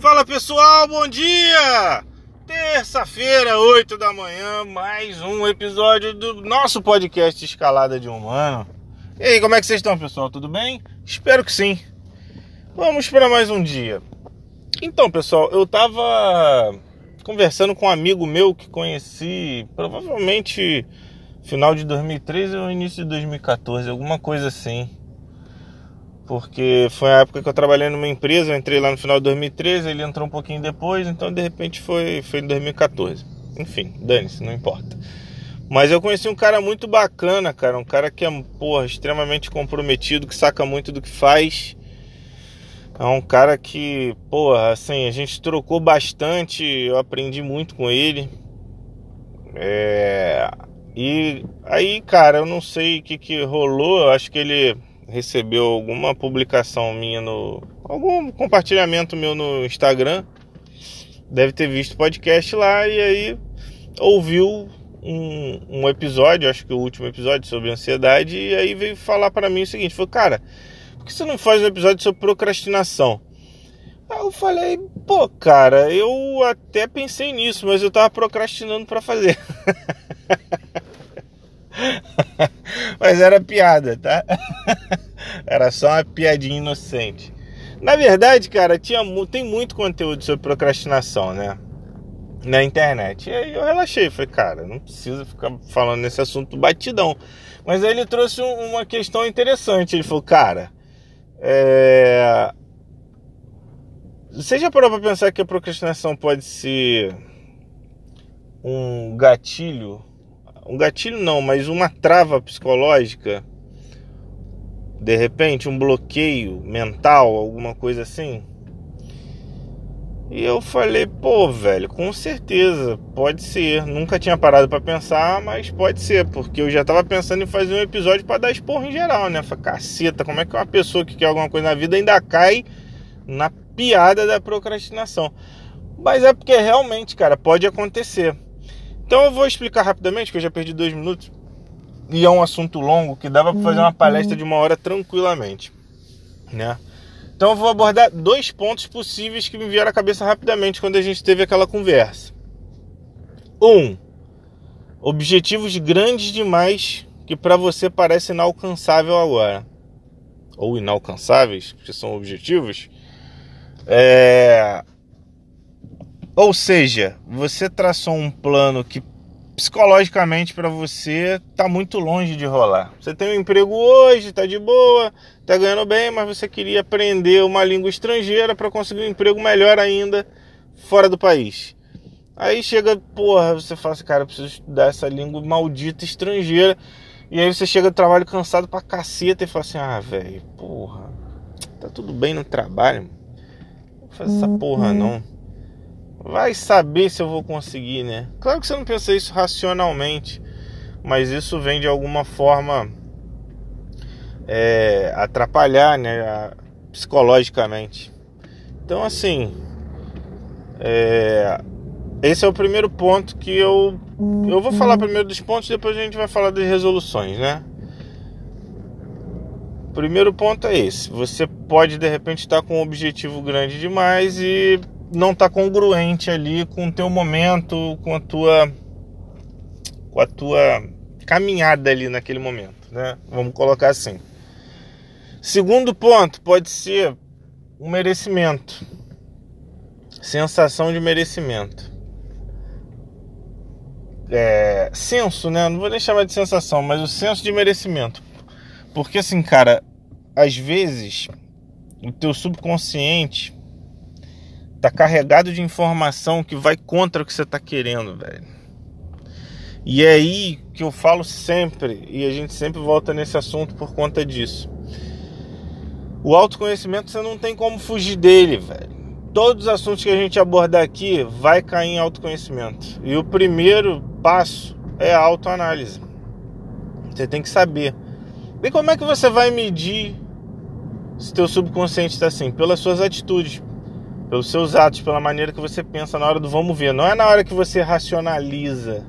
Fala pessoal, bom dia! Terça-feira, 8 da manhã, mais um episódio do nosso podcast Escalada de Humano. E aí, como é que vocês estão, pessoal? Tudo bem? Espero que sim. Vamos para mais um dia. Então, pessoal, eu tava conversando com um amigo meu que conheci provavelmente final de 2013 ou início de 2014, alguma coisa assim porque foi a época que eu trabalhei numa empresa, eu entrei lá no final de 2013, ele entrou um pouquinho depois, então de repente foi, foi em 2014. Enfim, dane-se, não importa. Mas eu conheci um cara muito bacana, cara, um cara que é, porra, extremamente comprometido, que saca muito do que faz. É um cara que, porra, assim, a gente trocou bastante, eu aprendi muito com ele. É... E aí, cara, eu não sei o que, que rolou, eu acho que ele recebeu alguma publicação minha no. algum compartilhamento meu no Instagram. Deve ter visto podcast lá e aí ouviu um, um episódio, acho que o último episódio sobre ansiedade, e aí veio falar para mim o seguinte: falou, cara, por que você não faz um episódio sobre procrastinação? Aí eu falei, pô, cara, eu até pensei nisso, mas eu tava procrastinando para fazer. Mas era piada, tá? Era só uma piadinha inocente. Na verdade, cara, tinha, tem muito conteúdo sobre procrastinação, né? Na internet. E aí eu relaxei, falei, cara, não precisa ficar falando nesse assunto batidão. Mas aí ele trouxe uma questão interessante. Ele falou, cara, é... você já parou pra pensar que a procrastinação pode ser um gatilho um gatilho não, mas uma trava psicológica, de repente um bloqueio mental, alguma coisa assim. E eu falei, pô, velho, com certeza, pode ser. Nunca tinha parado para pensar, mas pode ser, porque eu já tava pensando em fazer um episódio para dar esporro em geral, né? Falei, caceta, como é que uma pessoa que quer alguma coisa na vida ainda cai na piada da procrastinação? Mas é porque realmente, cara, pode acontecer. Então eu vvou explicar rapidamente, que eu já perdi dois minutos. E é um assunto longo que dava para fazer uma palestra de uma hora tranquilamente, né? Então eu vou abordar dois pontos possíveis que me vieram à cabeça rapidamente quando a gente teve aquela conversa. Um, objetivos grandes demais que para você parece inalcançável agora, ou inalcançáveis, que são objetivos. É, ou seja, você traçou um plano que psicologicamente para você tá muito longe de rolar. Você tem um emprego hoje, tá de boa, tá ganhando bem, mas você queria aprender uma língua estrangeira para conseguir um emprego melhor ainda fora do país. Aí chega, porra, você fala assim, cara, eu preciso estudar essa língua maldita estrangeira. E aí você chega do trabalho cansado pra caceta e fala assim, ah, velho, porra, tá tudo bem no trabalho, não vou fazer essa porra uhum. não. Vai saber se eu vou conseguir, né? Claro que você não pensa isso racionalmente, mas isso vem de alguma forma é, atrapalhar, né? Psicologicamente. Então, assim, é, esse é o primeiro ponto que eu eu vou falar primeiro dos pontos, depois a gente vai falar das resoluções, né? Primeiro ponto é esse. Você pode de repente estar com um objetivo grande demais e não está congruente ali com o teu momento, com a tua com a tua caminhada ali naquele momento, né? Vamos colocar assim. Segundo ponto pode ser um merecimento. Sensação de merecimento. É, senso, né? Não vou nem chamar de sensação, mas o senso de merecimento. Porque assim, cara, às vezes o teu subconsciente tá carregado de informação que vai contra o que você tá querendo, velho. E é aí que eu falo sempre, e a gente sempre volta nesse assunto por conta disso. O autoconhecimento você não tem como fugir dele, velho. Todos os assuntos que a gente abordar aqui vai cair em autoconhecimento. E o primeiro passo é a autoanálise. Você tem que saber. E como é que você vai medir se teu subconsciente está assim? Pelas suas atitudes pelos seus atos, pela maneira que você pensa na hora do vamos ver. Não é na hora que você racionaliza.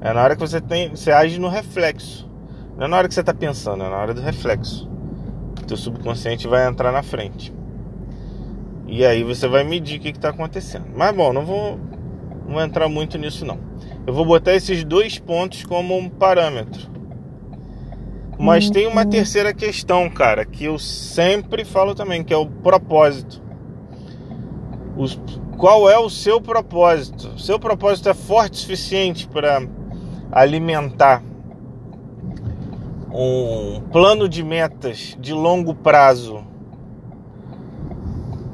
É na hora que você tem, você age no reflexo. Não é na hora que você está pensando, é na hora do reflexo. O teu subconsciente vai entrar na frente. E aí você vai medir o que está acontecendo. Mas bom, não vou, não vou entrar muito nisso não. Eu vou botar esses dois pontos como um parâmetro. Mas tem uma terceira questão, cara, que eu sempre falo também, que é o propósito. Os, qual é o seu propósito? Seu propósito é forte o suficiente para alimentar um plano de metas de longo prazo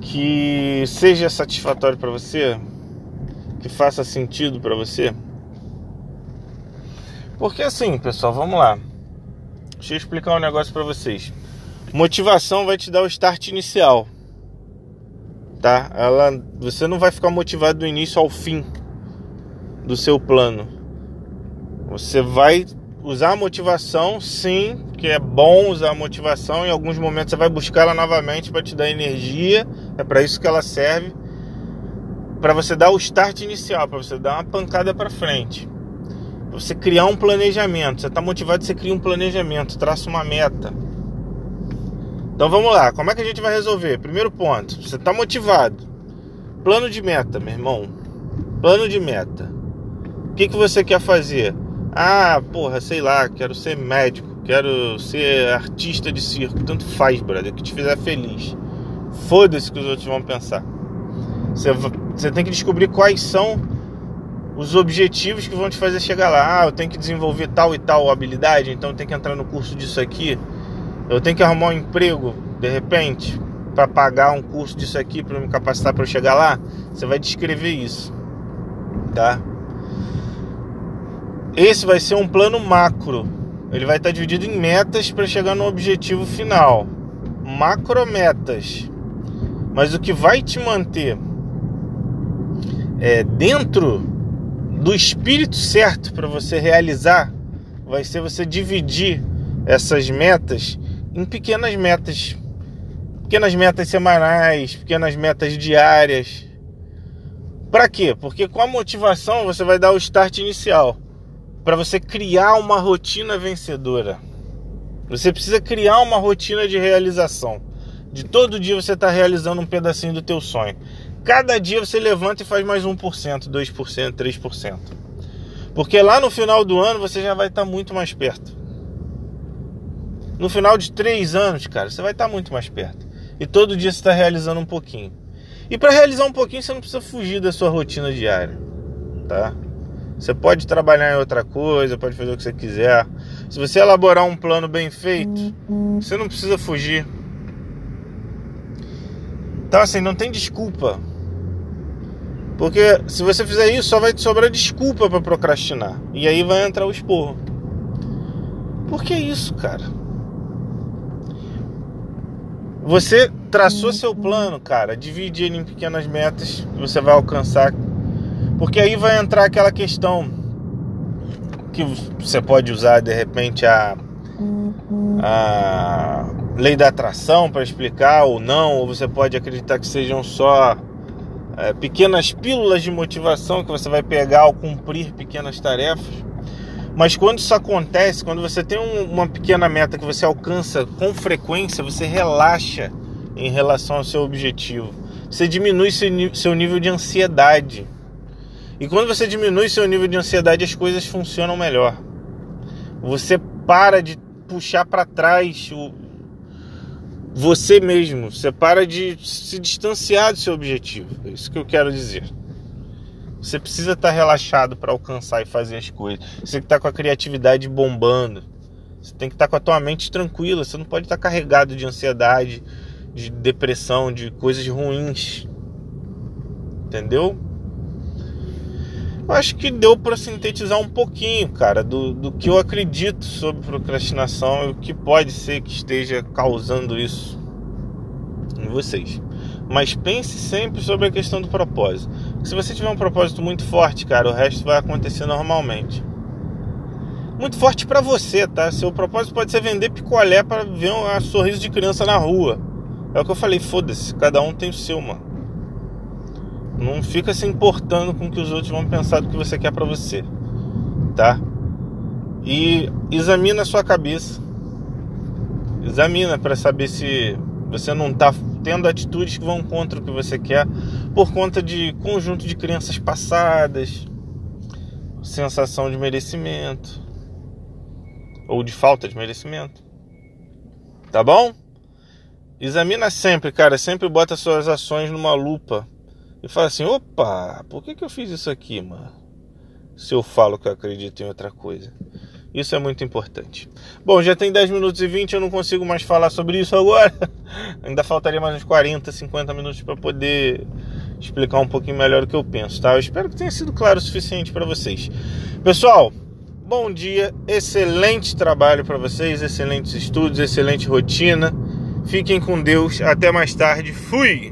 que seja satisfatório para você, que faça sentido para você? Porque assim, pessoal, vamos lá. Deixa eu explicar um negócio para vocês. Motivação vai te dar o start inicial. Tá? Ela, você não vai ficar motivado do início ao fim do seu plano. Você vai usar a motivação, sim, que é bom usar a motivação. Em alguns momentos você vai buscar ela novamente para te dar energia. É para isso que ela serve. Para você dar o start inicial, para você dar uma pancada para frente você criar um planejamento. Você está motivado, você cria um planejamento, traça uma meta. Então vamos lá, como é que a gente vai resolver? Primeiro ponto, você está motivado. Plano de meta, meu irmão. Plano de meta. O que, que você quer fazer? Ah, porra, sei lá, quero ser médico, quero ser artista de circo. Tanto faz, brother, que te fizer feliz. Foda-se que os outros vão pensar. Você, você tem que descobrir quais são os objetivos que vão te fazer chegar lá. Ah, eu tenho que desenvolver tal e tal habilidade, então eu tenho que entrar no curso disso aqui. Eu tenho que arrumar um emprego, de repente, para pagar um curso disso aqui para me capacitar para chegar lá. Você vai descrever isso, tá? Esse vai ser um plano macro. Ele vai estar dividido em metas para chegar no objetivo final. Macrometas. Mas o que vai te manter é, dentro do espírito certo para você realizar vai ser você dividir essas metas em pequenas metas, pequenas metas semanais, pequenas metas diárias. Para quê? Porque com a motivação você vai dar o start inicial para você criar uma rotina vencedora. Você precisa criar uma rotina de realização. De todo dia você está realizando um pedacinho do teu sonho. Cada dia você levanta e faz mais 1%, 2%, 3%. Porque lá no final do ano você já vai estar muito mais perto. No final de três anos, cara, você vai estar muito mais perto. E todo dia você está realizando um pouquinho. E para realizar um pouquinho, você não precisa fugir da sua rotina diária, tá? Você pode trabalhar em outra coisa, pode fazer o que você quiser. Se você elaborar um plano bem feito, você não precisa fugir. Então, assim, não tem desculpa porque se você fizer isso, só vai te sobrar desculpa para procrastinar. E aí vai entrar o esporro. Por que isso, cara? Você traçou seu plano, cara, divide ele em pequenas metas que você vai alcançar. Porque aí vai entrar aquela questão que você pode usar de repente a, a lei da atração para explicar ou não, ou você pode acreditar que sejam só é, pequenas pílulas de motivação que você vai pegar ao cumprir pequenas tarefas. Mas quando isso acontece, quando você tem um, uma pequena meta que você alcança com frequência, você relaxa em relação ao seu objetivo. Você diminui seu, seu nível de ansiedade. E quando você diminui seu nível de ansiedade, as coisas funcionam melhor. Você para de puxar para trás o, você mesmo. Você para de se distanciar do seu objetivo. É isso que eu quero dizer. Você precisa estar relaxado para alcançar e fazer as coisas. Você tem que estar com a criatividade bombando. Você tem que estar com a tua mente tranquila. Você não pode estar carregado de ansiedade, de depressão, de coisas ruins. Entendeu? Eu acho que deu para sintetizar um pouquinho, cara, do, do que eu acredito sobre procrastinação e o que pode ser que esteja causando isso em vocês. Mas pense sempre sobre a questão do propósito. Se você tiver um propósito muito forte, cara, o resto vai acontecer normalmente. Muito forte para você, tá? Seu propósito pode ser vender picolé para ver um sorriso de criança na rua. É o que eu falei, foda-se, cada um tem o seu, mano. Não fica se importando com o que os outros vão pensar do que você quer para você, tá? E examina a sua cabeça. Examina para saber se você não tá tendo atitudes que vão contra o que você quer por conta de conjunto de crenças passadas, sensação de merecimento ou de falta de merecimento. Tá bom? Examina sempre, cara, sempre bota suas ações numa lupa e fala assim: opa, por que, que eu fiz isso aqui, mano? Se eu falo que eu acredito em outra coisa. Isso é muito importante. Bom, já tem 10 minutos e 20, eu não consigo mais falar sobre isso agora. Ainda faltaria mais uns 40, 50 minutos para poder explicar um pouquinho melhor o que eu penso, tá? Eu espero que tenha sido claro o suficiente para vocês. Pessoal, bom dia, excelente trabalho para vocês, excelentes estudos, excelente rotina. Fiquem com Deus, até mais tarde. Fui!